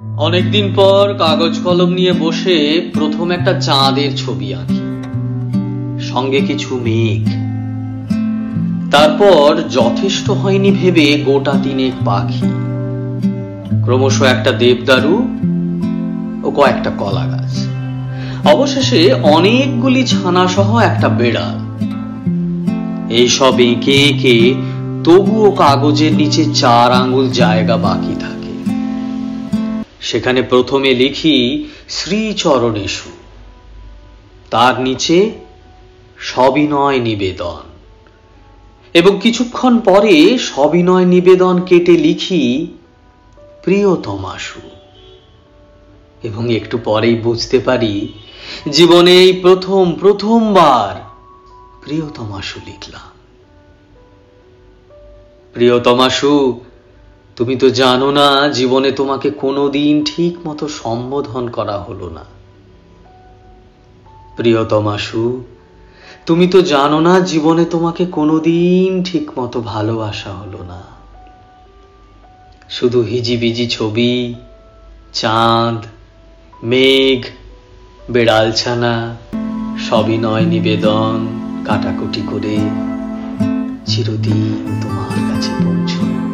অনেকদিন পর কাগজ কলম নিয়ে বসে প্রথম একটা চাঁদের ছবি আঁকি। সঙ্গে কিছু মেঘ। তারপর যথেষ্ট হয়নি ভেবে গোটা তিনেক পাখি। ক্রমশ একটা দেবদারু ও কয়েকটা কলা গাছ অবশেষে অনেকগুলি ছানা সহ একটা বেড়াল। এইসব এঁকে এঁকে তবুও কাগজের নিচে চার আঙ্গুল জায়গা বাকি থাকে। সেখানে প্রথমে লিখি, শ্রীচরণেশু, তার নিচে সবিনয় নিবেদন। এবং কিছুক্ষণ পরে সবিনয় নিবেদন কেটে লিখি প্রিয়তমাশু এবং একটু পরেই বুঝতে পারি, জীবনে এই প্রথম, প্রথমবার প্রিয়তমাশু লিখলাম। প্রিয়তমাশু তুমি তো জানো না, জীবনে তোমাকে কোনোদিন ঠিক মতো সম্বোধন করা হলো না। প্রিয়তমাশু তুমি তো জানো না, জীবনে তোমাকে কোনোদিন ঠিক মতো ভালোবাসা হলো না। শুধু হিজিবিজি ছবি, চাঁদ, মেঘ, বেড়ালছানা সবিনয় নিবেদন, কাটাকুটি করে চিরদিন তোমার কাছে পৌঁছল